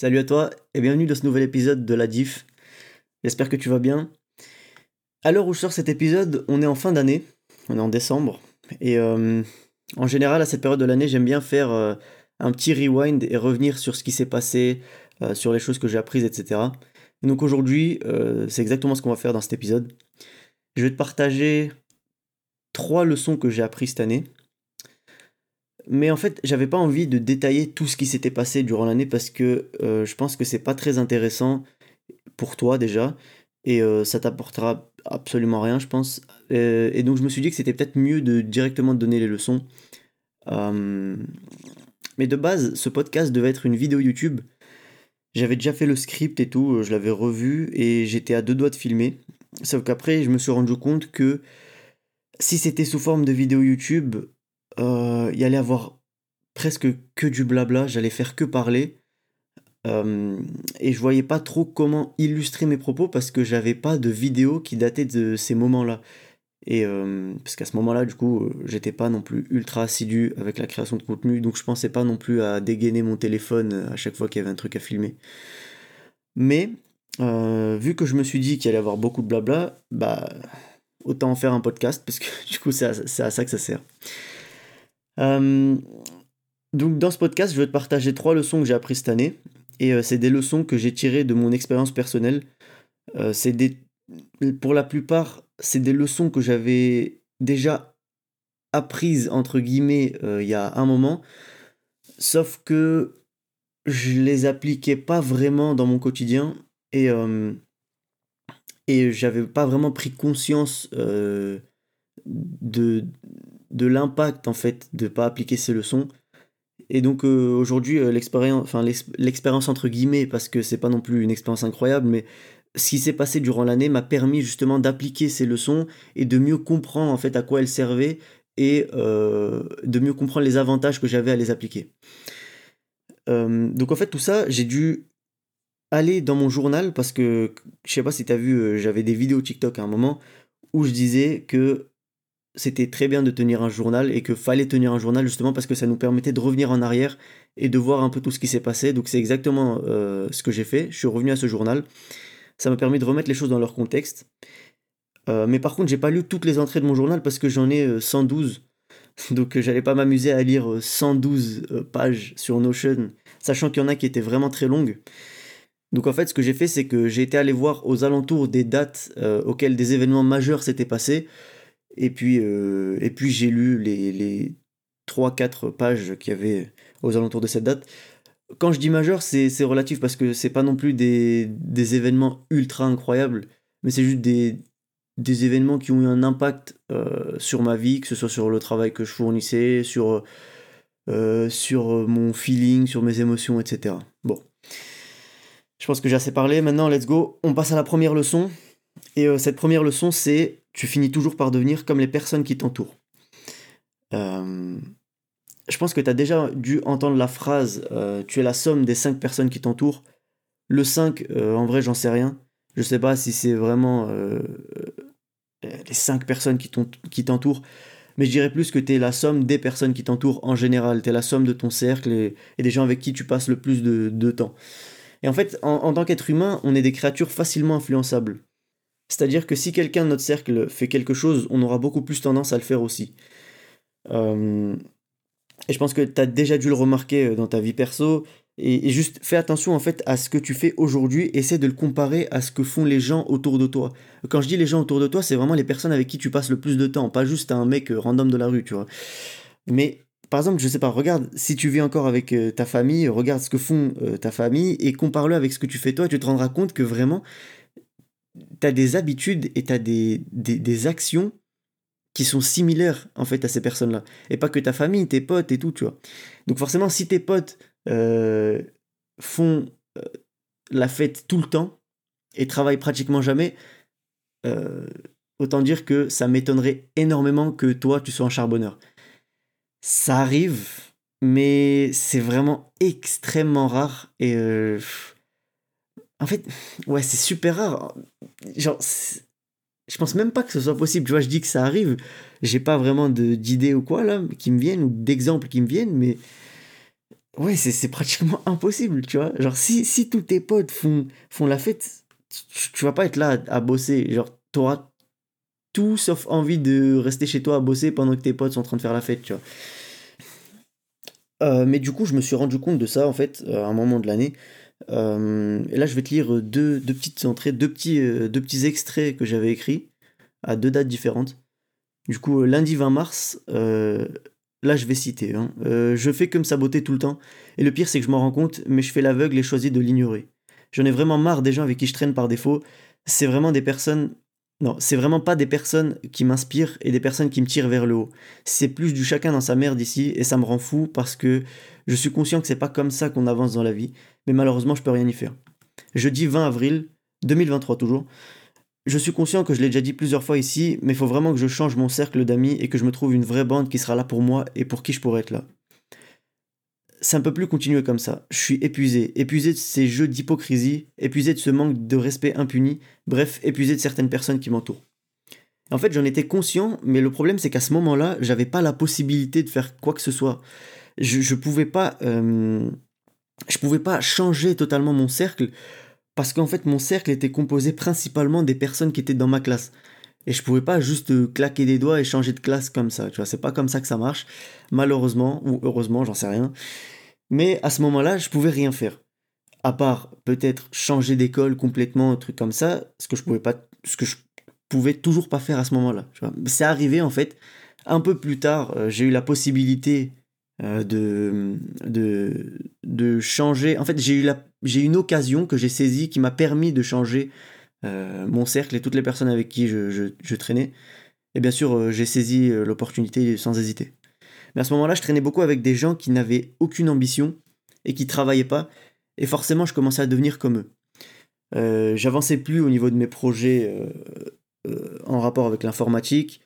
Salut à toi et bienvenue dans ce nouvel épisode de la Diff. J'espère que tu vas bien. À l'heure où je sors cet épisode, on est en fin d'année, on est en décembre. Et euh, en général, à cette période de l'année, j'aime bien faire euh, un petit rewind et revenir sur ce qui s'est passé, euh, sur les choses que j'ai apprises, etc. Et donc aujourd'hui, c'est exactement ce qu'on va faire dans cet épisode. Je vais te partager trois leçons que j'ai apprises cette année. Mais en fait, j'avais pas envie de détailler tout ce qui s'était passé durant l'année parce que euh, je pense que c'est pas très intéressant pour toi déjà et euh, ça t'apportera absolument rien, je pense. Euh, et donc je me suis dit que c'était peut-être mieux de directement te donner les leçons. mais de base, ce podcast devait être une vidéo YouTube. J'avais déjà fait le script et tout, je l'avais revu et j'étais à deux doigts de filmer. Sauf qu'après, je me suis rendu compte que si c'était sous forme de vidéo YouTube, euh, il y allait avoir presque que du blabla, j'allais faire que parler. Euh, et je voyais pas trop comment illustrer mes propos parce que j'avais pas de vidéo qui datait de ces moments-là. Et euh, parce qu'à ce moment-là, du coup, j'étais pas non plus ultra assidu avec la création de contenu, donc je pensais pas non plus à dégainer mon téléphone à chaque fois qu'il y avait un truc à filmer. Mais vu que je me suis dit qu'il allait y avoir beaucoup de blabla, bah autant en faire un podcast parce que du coup c'est à, ça que ça sert. Euh, donc dans ce podcast, je vais te partager trois leçons que j'ai apprises cette année. Et euh, c'est des leçons que j'ai tirées de mon expérience personnelle. Euh. Pour la plupart, c'est des leçons que j'avais déjà apprises, entre guillemets, il y a un moment. Sauf que je les appliquais pas vraiment dans mon quotidien. Et, et j'avais pas vraiment pris conscience de, de l'impact en fait de pas appliquer ces leçons. Et donc euh, aujourd'hui euh, l'expérience, enfin l'expérience entre guillemets parce que c'est pas non plus une expérience incroyable, mais ce qui s'est passé durant l'année m'a permis justement d'appliquer ces leçons et de mieux comprendre en fait à quoi elles servaient et euh, de mieux comprendre les avantages que j'avais à les appliquer. donc en fait tout ça j'ai dû aller dans mon journal parce que je sais pas si tu as vu j'avais des vidéos TikTok à un moment où je disais que c'était très bien de tenir un journal et que fallait tenir un journal justement parce que ça nous permettait de revenir en arrière et de voir un peu tout ce qui s'est passé. Donc c'est exactement euh, ce que j'ai fait. Je suis revenu à ce journal. Ça m'a permis de remettre les choses dans leur contexte. Euh, mais par contre, j'ai pas lu toutes les entrées de mon journal parce que j'en ai 112. Euh, Donc j'allais pas m'amuser à lire 112 pages sur Notion, sachant qu'il y en a qui étaient vraiment très longues. Donc en fait, ce que j'ai fait, c'est que j'ai été allé voir aux alentours des dates auxquelles des événements majeurs s'étaient passés et puis, euh, et puis j'ai lu les, les 3-4 pages qu'il y avait aux alentours de cette date. Quand je dis majeur, c'est relatif parce que c'est pas non plus des, des, événements ultra incroyables, mais c'est juste des, des événements qui ont eu un impact euh, sur ma vie, que ce soit sur le travail que je fournissais, sur, euh, sur mon feeling, sur mes émotions, etc. Bon. Je pense que j'ai assez parlé. Maintenant, let's go. On passe à la première leçon. Et cette première leçon, c'est tu finis toujours par devenir comme les personnes qui t'entourent. Euh, je pense que tu as déjà dû entendre la phrase euh, tu es la somme des cinq personnes qui t'entourent. Le 5, euh, en vrai, j'en sais rien. Je sais pas si c'est vraiment les cinq personnes qui t'entourent, mais je dirais plus que tu es la somme des personnes qui t'entourent en général. Tu es la somme de ton cercle et, des gens avec qui tu passes le plus de, temps. Et en fait, en tant qu'être humain, on est des créatures facilement influençables. C'est-à-dire que si quelqu'un de notre cercle fait quelque chose, on aura beaucoup plus tendance à le faire aussi. Euh, et je pense que tu as déjà dû le remarquer euh, dans ta vie perso. Et, juste fais attention en fait à ce que tu fais aujourd'hui. Essaie de le comparer à ce que font les gens autour de toi. Quand je dis les gens autour de toi, c'est vraiment les personnes avec qui tu passes le plus de temps. Pas juste un mec euh, random de la rue, tu vois. Mais par exemple, je sais pas, regarde, si tu vis encore avec ta famille, regarde ce que font ta famille et compare-le avec ce que tu fais toi, tu te rendras compte que vraiment, tu as des habitudes et tu as des, des, actions qui sont similaires en fait à ces personnes-là. Et pas que ta famille, tes potes et tout, tu vois. Donc forcément, si tes potes euh, font euh, la fête tout le temps et travaillent pratiquement jamais, euh, autant dire que ça m'étonnerait énormément que toi, tu sois un charbonneur. Ça arrive, mais c'est vraiment extrêmement rare et en fait, ouais, c'est super rare. Genre, je pense même pas que ce soit possible. Tu vois, je dis que ça arrive. J'ai pas vraiment d'idées ou quoi là qui me viennent ou d'exemples qui me viennent, mais ouais, c'est pratiquement impossible, tu vois. Genre, si, si tous tes potes font, font la fête, tu, tu vas pas être là à, bosser. Genre, t'auras tout sauf envie de rester chez toi à bosser pendant que tes potes sont en train de faire la fête, tu vois. Euh, mais du coup, je me suis rendu compte de ça, en fait, à un moment de l'année. Euh, et là, je vais te lire deux, deux petites entrées, deux petits, euh, deux petits extraits que j'avais écrits à deux dates différentes. Du coup, lundi 20 mars, là, je vais citer. Hein, je fais que me saboter tout le temps. Et le pire, c'est que je m'en rends compte, mais je fais l'aveugle et choisis de l'ignorer. J'en ai vraiment marre des gens avec qui je traîne par défaut. C'est vraiment des personnes non, c'est vraiment pas des personnes qui m'inspirent et des personnes qui me tirent vers le haut. C'est plus du chacun dans sa merde ici et ça me rend fou parce que je suis conscient que c'est pas comme ça qu'on avance dans la vie, mais malheureusement je peux rien y faire. Jeudi 20 avril 2023 toujours. Je suis conscient que je l'ai déjà dit plusieurs fois ici, mais il faut vraiment que je change mon cercle d'amis et que je me trouve une vraie bande qui sera là pour moi et pour qui je pourrais être là ça ne peut plus continuer comme ça. Je suis épuisé, épuisé de ces jeux d'hypocrisie, épuisé de ce manque de respect impuni, bref, épuisé de certaines personnes qui m'entourent. En fait, j'en étais conscient, mais le problème c'est qu'à ce moment-là, j'avais pas la possibilité de faire quoi que ce soit. Je, je pouvais pas, euh, je pouvais pas changer totalement mon cercle parce qu'en fait, mon cercle était composé principalement des personnes qui étaient dans ma classe. Et je pouvais pas juste claquer des doigts et changer de classe comme ça, tu vois, c'est pas comme ça que ça marche, malheureusement, ou heureusement, j'en sais rien. Mais à ce moment-là, je pouvais rien faire. À part peut-être changer d'école complètement, un truc comme ça, ce que je pouvais pas, ce que je pouvais toujours pas faire à ce moment-là. C'est arrivé en fait un peu plus tard. Euh, j'ai eu la possibilité euh, de, de, de changer. En fait, j'ai eu, la, j'ai une occasion que j'ai saisie qui m'a permis de changer euh, mon cercle et toutes les personnes avec qui je, traînais. Et bien sûr, euh, j'ai saisi euh, l'opportunité sans hésiter. Mais à ce moment-là, je traînais beaucoup avec des gens qui n'avaient aucune ambition et qui travaillaient pas. Et forcément, je commençais à devenir comme eux. J'avançais plus au niveau de mes projets en rapport avec l'informatique.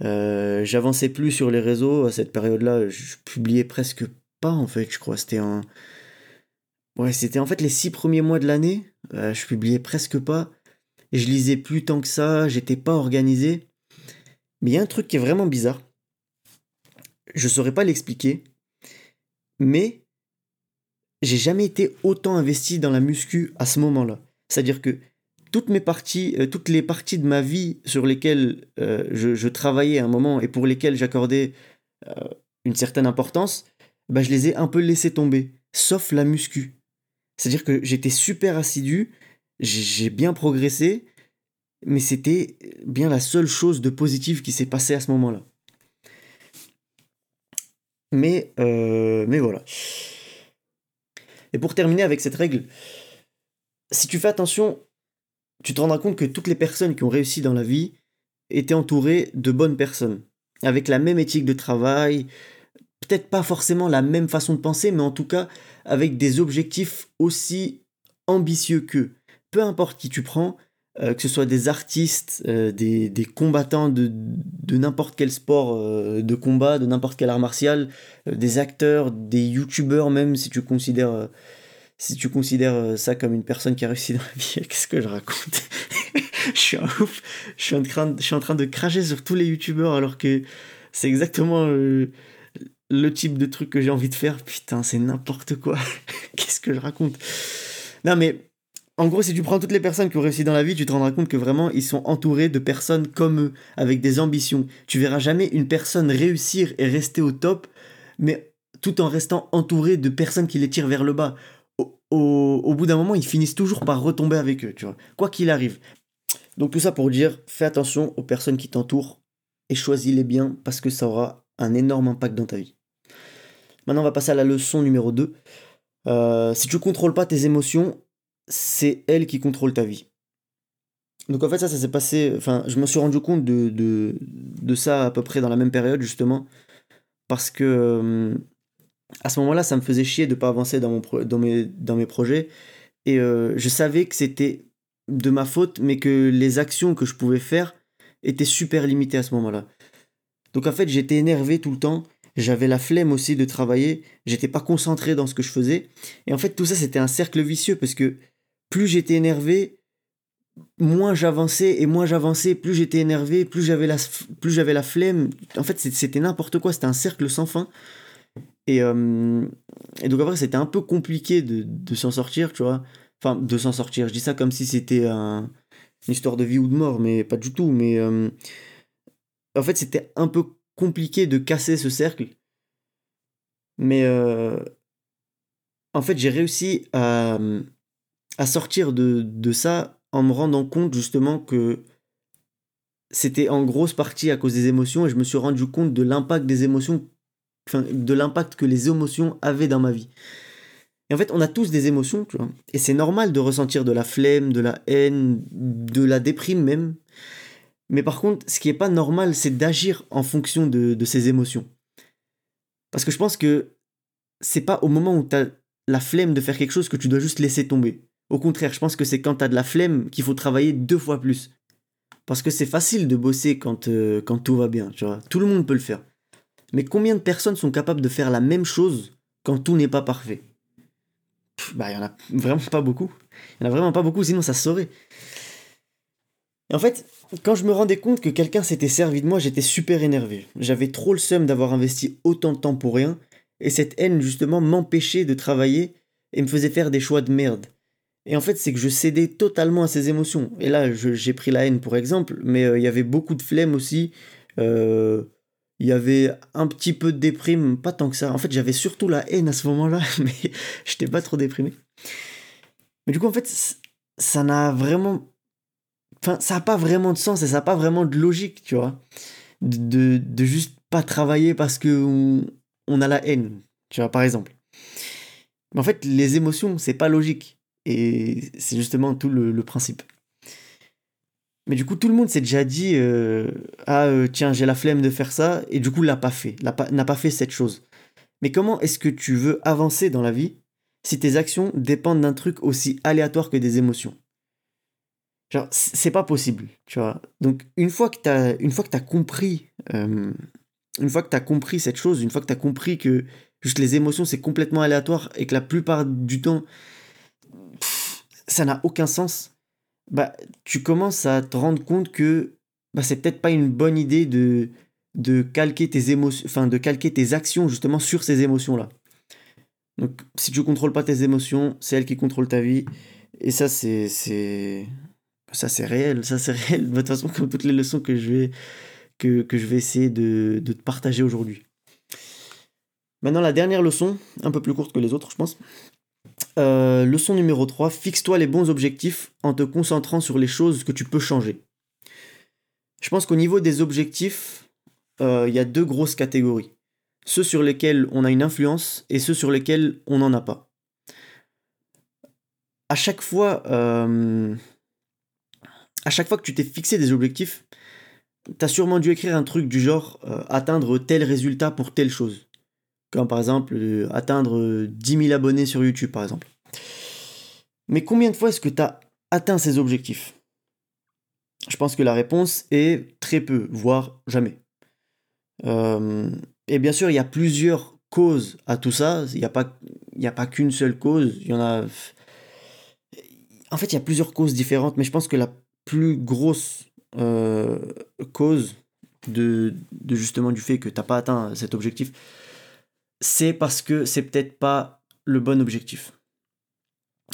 J'avançais plus sur les réseaux à cette période-là. Je publiais presque pas en fait, je crois. C'était un. Ouais, c'était en fait les six premiers mois de l'année. Euh, je publiais presque pas. Je lisais plus tant que ça. J'étais pas organisé. Mais il y a un truc qui est vraiment bizarre. Je saurais pas l'expliquer. Mais j'ai jamais été autant investi dans la muscu à ce moment-là. C'est-à-dire que toutes mes parties, euh, toutes les parties de ma vie sur lesquelles euh, je, travaillais à un moment et pour lesquelles j'accordais une certaine importance, bah, je les ai un peu laissées tomber, sauf la muscu. C'est-à-dire que j'étais super assidu, j'ai bien progressé, mais c'était bien la seule chose de positive qui s'est passée à ce moment-là. Mais, euh, mais voilà. Et pour terminer avec cette règle, si tu fais attention, tu te rendras compte que toutes les personnes qui ont réussi dans la vie étaient entourées de bonnes personnes, avec la même éthique de travail, peut-être pas forcément la même façon de penser, mais en tout cas avec des objectifs aussi ambitieux qu'eux. Peu importe qui tu prends, euh, que ce soit des artistes, euh, des, combattants de, n'importe quel sport euh, de combat, de n'importe quel art martial, des acteurs, des youtubeurs même, si tu considères, si tu considères ça comme une personne qui a réussi dans la vie, qu'est-ce que je raconte? Je, suis un ouf, je, suis en train, de cracher sur tous les youtubeurs alors que c'est exactement le type de truc que j'ai envie de faire, putain, c'est n'importe quoi. Qu'est-ce que je raconte? Non, mais en gros, si tu prends toutes les personnes qui ont réussi dans la vie, tu te rendras compte que vraiment, ils sont entourés de personnes comme eux, avec des ambitions. Tu verras jamais une personne réussir et rester au top, mais tout en restant entouré de personnes qui les tirent vers le bas. Au, bout d'un moment, ils finissent toujours par retomber avec eux, tu vois. Quoi qu'il arrive. Donc tout ça pour dire, fais attention aux personnes qui t'entourent et choisis-les bien parce que ça aura un énorme impact dans ta vie. Maintenant, on va passer à la leçon numéro 2. Euh, si tu ne contrôles pas tes émotions, c'est elles qui contrôlent ta vie. Donc en fait, ça, ça s'est passé. Enfin, je me suis rendu compte de, de, ça à peu près dans la même période, justement. Parce que euh, à ce moment-là, ça me faisait chier de pas avancer dans, mon dans, mes, dans mes projets. Et euh, je savais que c'était de ma faute, mais que les actions que je pouvais faire étaient super limitées à ce moment-là. Donc en fait, j'étais énervé tout le temps j'avais la flemme aussi de travailler, j'étais pas concentré dans ce que je faisais. Et en fait, tout ça, c'était un cercle vicieux parce que plus j'étais énervé, moins j'avançais et moins j'avançais, plus j'étais énervé, plus j'avais la, plus j'avais la flemme. En fait, c'était n'importe quoi, c'était un cercle sans fin. Et, et donc après, c'était un peu compliqué de, de s'en sortir, tu vois. Enfin, de s'en sortir. Je dis ça comme si c'était un, une histoire de vie ou de mort, mais pas du tout. Mais en fait, c'était un peu compliqué de casser ce cercle. Mais en fait, j'ai réussi à, à sortir de, de ça en me rendant compte justement que c'était en grosse partie à cause des émotions et je me suis rendu compte de l'impact des émotions, de l'impact que les émotions avaient dans ma vie. Et en fait, on a tous des émotions, tu vois. Et c'est normal de ressentir de la flemme, de la haine, de la déprime même. Mais par contre, ce qui n'est pas normal, c'est d'agir en fonction de, de, ces émotions. Parce que je pense que c'est pas au moment où tu as la flemme de faire quelque chose que tu dois juste laisser tomber. Au contraire, je pense que c'est quand tu as de la flemme qu'il faut travailler deux fois plus. Parce que c'est facile de bosser quand, euh, quand tout va bien, tu vois. Tout le monde peut le faire. Mais combien de personnes sont capables de faire la même chose quand tout n'est pas parfait? Bah, il y en a vraiment pas beaucoup. Il y en a vraiment pas beaucoup, sinon ça se saurait. Et en fait, quand je me rendais compte que quelqu'un s'était servi de moi, j'étais super énervé. J'avais trop le seum d'avoir investi autant de temps pour rien, et cette haine, justement, m'empêchait de travailler et me faisait faire des choix de merde. Et en fait, c'est que je cédais totalement à ces émotions. Et là, j'ai pris la haine pour exemple, mais euh, il y avait beaucoup de flemme aussi. Euh, il y avait un petit peu de déprime, pas tant que ça. En fait, j'avais surtout la haine à ce moment-là, mais j'étais pas trop déprimé. Mais du coup, en fait, ça n'a vraiment. Enfin, ça n'a pas vraiment de sens et ça n'a pas vraiment de logique, tu vois. De, de, juste pas travailler parce que on, a la haine, tu vois, par exemple. Mais en fait, les émotions, c'est pas logique. Et c'est justement tout le, principe. Mais du coup, tout le monde s'est déjà dit euh, Ah, euh, tiens, j'ai la flemme de faire ça, et du coup, l'a pas fait, n'a pas, fait cette chose. Mais comment est-ce que tu veux avancer dans la vie si tes actions dépendent d'un truc aussi aléatoire que des émotions? C'est pas possible, tu vois. Donc, une fois que t'as, as compris, euh, une fois que t'as compris cette chose, une fois que t'as compris que juste les émotions c'est complètement aléatoire et que la plupart du temps ça n'a aucun sens, bah, tu commences à te rendre compte que bah, c'est peut-être pas une bonne idée de, de calquer tes émotions, de calquer tes actions justement sur ces émotions-là. Donc si tu contrôles pas tes émotions, c'est elles qui contrôlent ta vie. Et ça c'est c'est ça c'est réel, ça c'est réel. De toute façon comme toutes les leçons que je vais que, que je vais essayer de, de te partager aujourd'hui. Maintenant la dernière leçon, un peu plus courte que les autres je pense, euh, leçon numéro 3, fixe-toi les bons objectifs en te concentrant sur les choses que tu peux changer. Je pense qu'au niveau des objectifs, euh, il y a deux grosses catégories. Ceux sur lesquels on a une influence et ceux sur lesquels on n'en a pas. À chaque fois, euh, à chaque fois que tu t'es fixé des objectifs, tu as sûrement dû écrire un truc du genre atteindre tel résultat pour telle chose. Comme par exemple euh, atteindre 10 euh, 000 abonnés sur YouTube, par exemple. Mais combien de fois est-ce que tu as atteint ces objectifs? Je pense que la réponse est très peu, voire jamais. Euh, et bien sûr, il y a plusieurs causes à tout ça. Il n'y a pas, pas qu'une seule cause. Il y en a. En fait, il y a plusieurs causes différentes, mais je pense que la plus grosse cause de, de, justement du fait que tu n'as pas atteint cet objectif, c'est parce que c'est peut-être pas le bon objectif.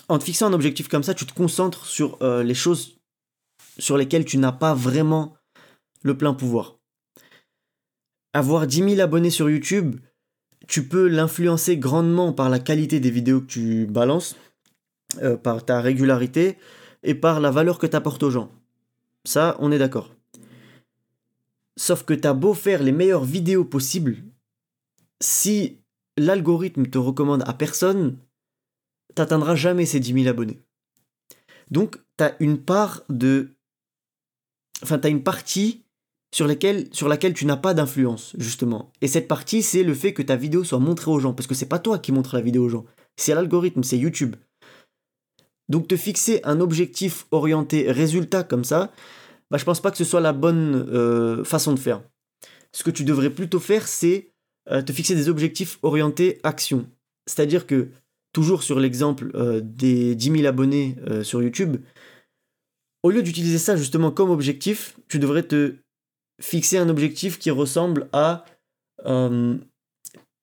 En te fixant un objectif comme ça, tu te concentres sur euh, les choses sur lesquelles tu n'as pas vraiment le plein pouvoir. Avoir 10 000 abonnés sur YouTube, tu peux l'influencer grandement par la qualité des vidéos que tu balances, euh, par ta régularité et par la valeur que tu apportes aux gens. Ça, on est d'accord. Sauf que tu as beau faire les meilleures vidéos possibles, si l'algorithme te recommande à personne, t'atteindras jamais ces 10 000 abonnés. Donc, tu as une part de. Enfin, tu as une partie sur, laquelle tu n'as pas d'influence, justement. Et cette partie, c'est le fait que ta vidéo soit montrée aux gens. Parce que c'est pas toi qui montre la vidéo aux gens. C'est l'algorithme, c'est YouTube. Donc, te fixer un objectif orienté résultat comme ça, bah, je pense pas que ce soit la bonne euh, façon de faire. Ce que tu devrais plutôt faire, c'est te fixer des objectifs orientés action. C'est-à-dire que, toujours sur l'exemple euh, des 10 000 abonnés euh, sur YouTube, au lieu d'utiliser ça justement comme objectif, tu devrais te fixer un objectif qui ressemble à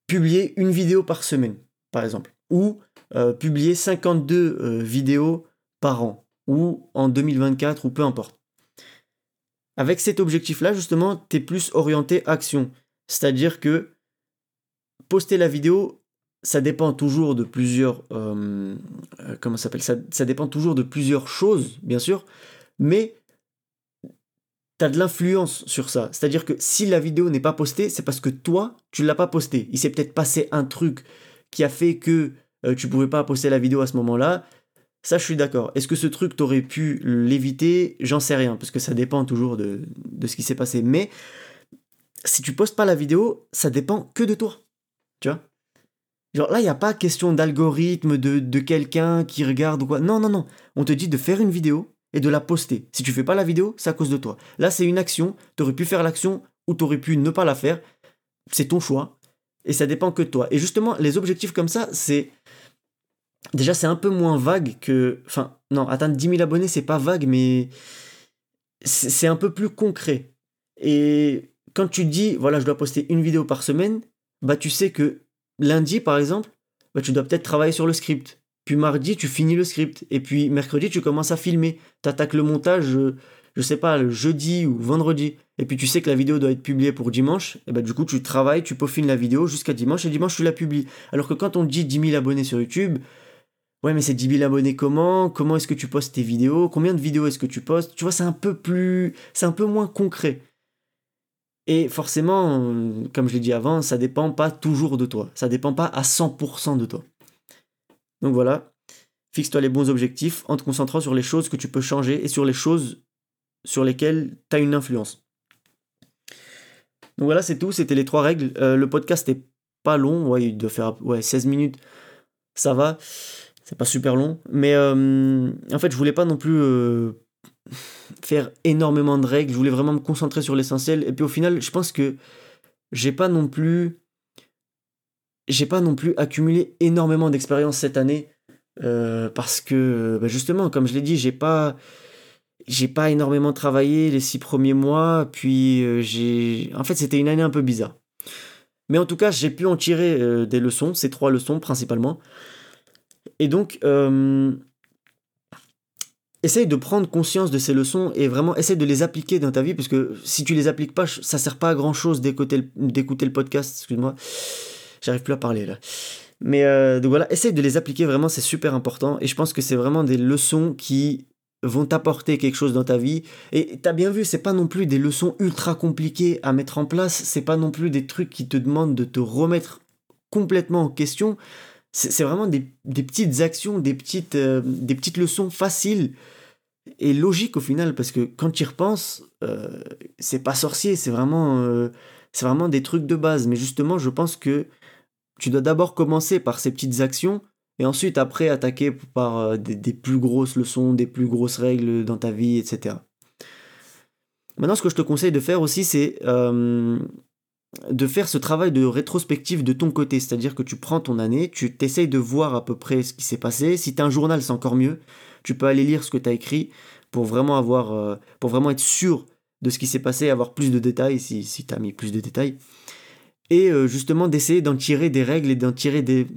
publier une vidéo par semaine, par exemple, ou euh, publier 52 euh, vidéos par an, ou en 2024, ou peu importe. Avec cet objectif-là, justement, tu es plus orienté action. C'est-à-dire que poster la vidéo, ça dépend toujours de plusieurs... Euh, comment ça s'appelle ça, ça dépend toujours de plusieurs choses, bien sûr, mais tu as de l'influence sur ça. C'est-à-dire que si la vidéo n'est pas postée, c'est parce que toi, tu l'as pas postée. Il s'est peut-être passé un truc qui a fait que euh, tu pouvais pas poster la vidéo à ce moment-là. Ça, je suis d'accord. Est-ce que ce truc, t'aurais pu l'éviter? J'en sais rien, parce que ça dépend toujours de, ce qui s'est passé. Mais si tu postes pas la vidéo, ça dépend que de toi. Genre là, il n'y a pas question d'algorithme, de, de quelqu'un qui regarde ou quoi. Non, non, non. On te dit de faire une vidéo et de la poster. Si tu fais pas la vidéo, c'est à cause de toi. Là, c'est une action. Tu aurais pu faire l'action ou tu aurais pu ne pas la faire. C'est ton choix. Et ça dépend que de toi. Et justement, les objectifs comme ça, c'est déjà c'est un peu moins vague que enfin non atteindre 10 000 abonnés c'est pas vague mais c'est un peu plus concret et quand tu dis voilà je dois poster une vidéo par semaine bah tu sais que lundi par exemple bah tu dois peut-être travailler sur le script. Puis mardi tu finis le script. Et puis mercredi tu commences à filmer. Tu attaques le montage je sais pas le jeudi ou vendredi. Et puis tu sais que la vidéo doit être publiée pour dimanche. Et bah du coup tu travailles tu peaufines la vidéo jusqu'à dimanche. Et dimanche tu la publies. Alors que quand on dit 10 000 abonnés sur YouTube ouais mais c'est 10 000 abonnés comment? Comment est-ce que tu postes tes vidéos? Combien de vidéos est-ce que tu postes? Tu vois, c'est un peu plus... C'est un peu moins concret. Et forcément, comme je l'ai dit avant, ça dépend pas toujours de toi. Ça dépend pas à 100% de toi. Donc voilà, fixe-toi les bons objectifs en te concentrant sur les choses que tu peux changer et sur les choses sur lesquelles tu as une influence. Donc voilà, c'est tout, c'était les trois règles. Euh, le podcast est pas long, ouais, il doit faire ouais, 16 minutes, ça va c'est pas super long, mais euh, en fait, je voulais pas non plus euh, faire énormément de règles, je voulais vraiment me concentrer sur l'essentiel, et puis au final, je pense que j'ai pas non plus. J'ai pas non plus accumulé énormément d'expérience cette année, euh, parce que bah, justement, comme je l'ai dit, j'ai pas. J'ai énormément travaillé les six premiers mois, puis j'ai. En fait, c'était une année un peu bizarre. Mais en tout cas, j'ai pu en tirer des leçons, ces trois leçons principalement. Et donc, euh, essaye de prendre conscience de ces leçons et vraiment essaye de les appliquer dans ta vie, parce que si tu les appliques pas, ça sert pas à grand chose d'écouter le, podcast. Excuse-moi, j'arrive plus à parler là. Mais euh, donc voilà, essaye de les appliquer vraiment, c'est super important. Et je pense que c'est vraiment des leçons qui vont t'apporter quelque chose dans ta vie. Et tu as bien vu, c'est pas non plus des leçons ultra compliquées à mettre en place, c'est pas non plus des trucs qui te demandent de te remettre complètement en question c'est vraiment des, petites actions, des petites, euh, des petites leçons faciles et logiques au final, parce que quand tu y repenses, euh, c'est pas sorcier, c'est vraiment, euh, vraiment des trucs de base. Mais justement, je pense que tu dois d'abord commencer par ces petites actions et ensuite après attaquer par des, des, plus grosses leçons, des plus grosses règles dans ta vie, etc. Maintenant, ce que je te conseille de faire aussi, c'est de faire ce travail de rétrospective de ton côté, c'est-à-dire que tu prends ton année, tu t'essayes de voir à peu près ce qui s'est passé. Si tu as un journal, c'est encore mieux. Tu peux aller lire ce que tu as écrit pour vraiment avoir euh, pour vraiment être sûr de ce qui s'est passé, avoir plus de détails si, si tu as mis plus de détails. Et euh, justement d'essayer d'en tirer des règles et d'en tirer des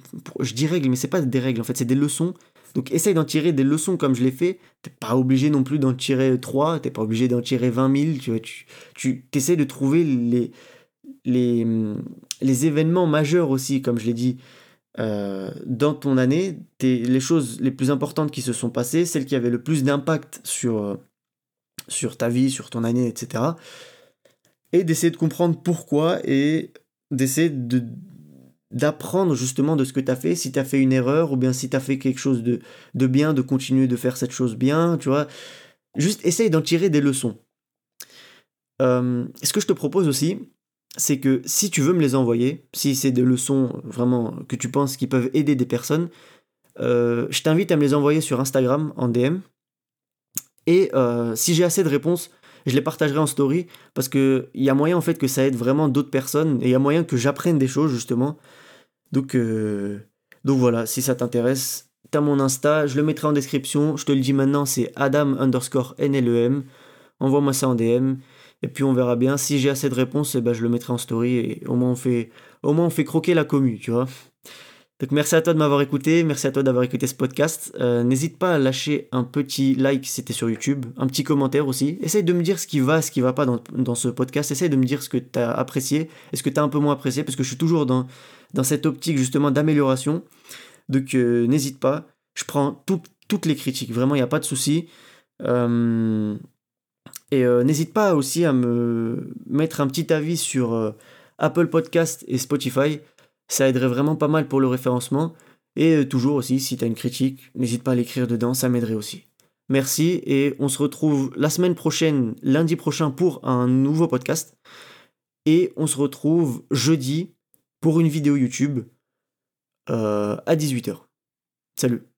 je dis règles mais c'est pas des règles en fait, c'est des leçons. Donc essaye d'en tirer des leçons comme je l'ai fait. T'es pas obligé non plus d'en tirer 3, t'es pas obligé d'en tirer 20 000. Tu, tu, tu essaies de trouver les, les, événements majeurs aussi, comme je l'ai dit, euh, dans ton année, les choses les plus importantes qui se sont passées, celles qui avaient le plus d'impact sur, euh, sur ta vie, sur ton année, etc. Et d'essayer de comprendre pourquoi et d'essayer de d'apprendre justement de ce que tu as fait, si tu as fait une erreur ou bien si tu as fait quelque chose de, de bien, de continuer de faire cette chose bien, tu vois. Juste essaye d'en tirer des leçons. Euh, ce que je te propose aussi, c'est que si tu veux me les envoyer, si c'est des leçons vraiment que tu penses qui peuvent aider des personnes, euh, je t'invite à me les envoyer sur Instagram en DM. Et euh, si j'ai assez de réponses, je les partagerai en story parce qu'il y a moyen en fait que ça aide vraiment d'autres personnes et il y a moyen que j'apprenne des choses justement. Donc, euh, donc voilà, si ça t'intéresse, t'as mon Insta, je le mettrai en description. Je te le dis maintenant, c'est Adam underscore NLEM. Envoie-moi ça en DM. Et puis on verra bien. Si j'ai assez de réponses, eh ben, je le mettrai en story et au moins on fait, au croquer la commu, tu vois. Donc merci à toi de m'avoir écouté, merci à toi d'avoir écouté ce podcast. Euh, n'hésite pas à lâcher un petit like si c'était sur YouTube, un petit commentaire aussi. Essaye de me dire ce qui va, ce qui va pas dans, ce podcast. Essaye de me dire ce que tu as apprécié, est-ce que tu as un peu moins apprécié, parce que je suis toujours dans, dans cette optique justement d'amélioration. Donc euh, n'hésite pas, je prends toutes les critiques, vraiment il n'y a pas de souci. Euh, et n'hésite pas aussi à me mettre un petit avis sur Apple Podcast et Spotify. Ça aiderait vraiment pas mal pour le référencement. Et euh, toujours aussi, si tu une critique, n'hésite pas à l'écrire dedans, ça m'aiderait aussi. Merci et on se retrouve la semaine prochaine, lundi prochain, pour un nouveau podcast. Et on se retrouve jeudi pour une vidéo YouTube euh, à 18h. Salut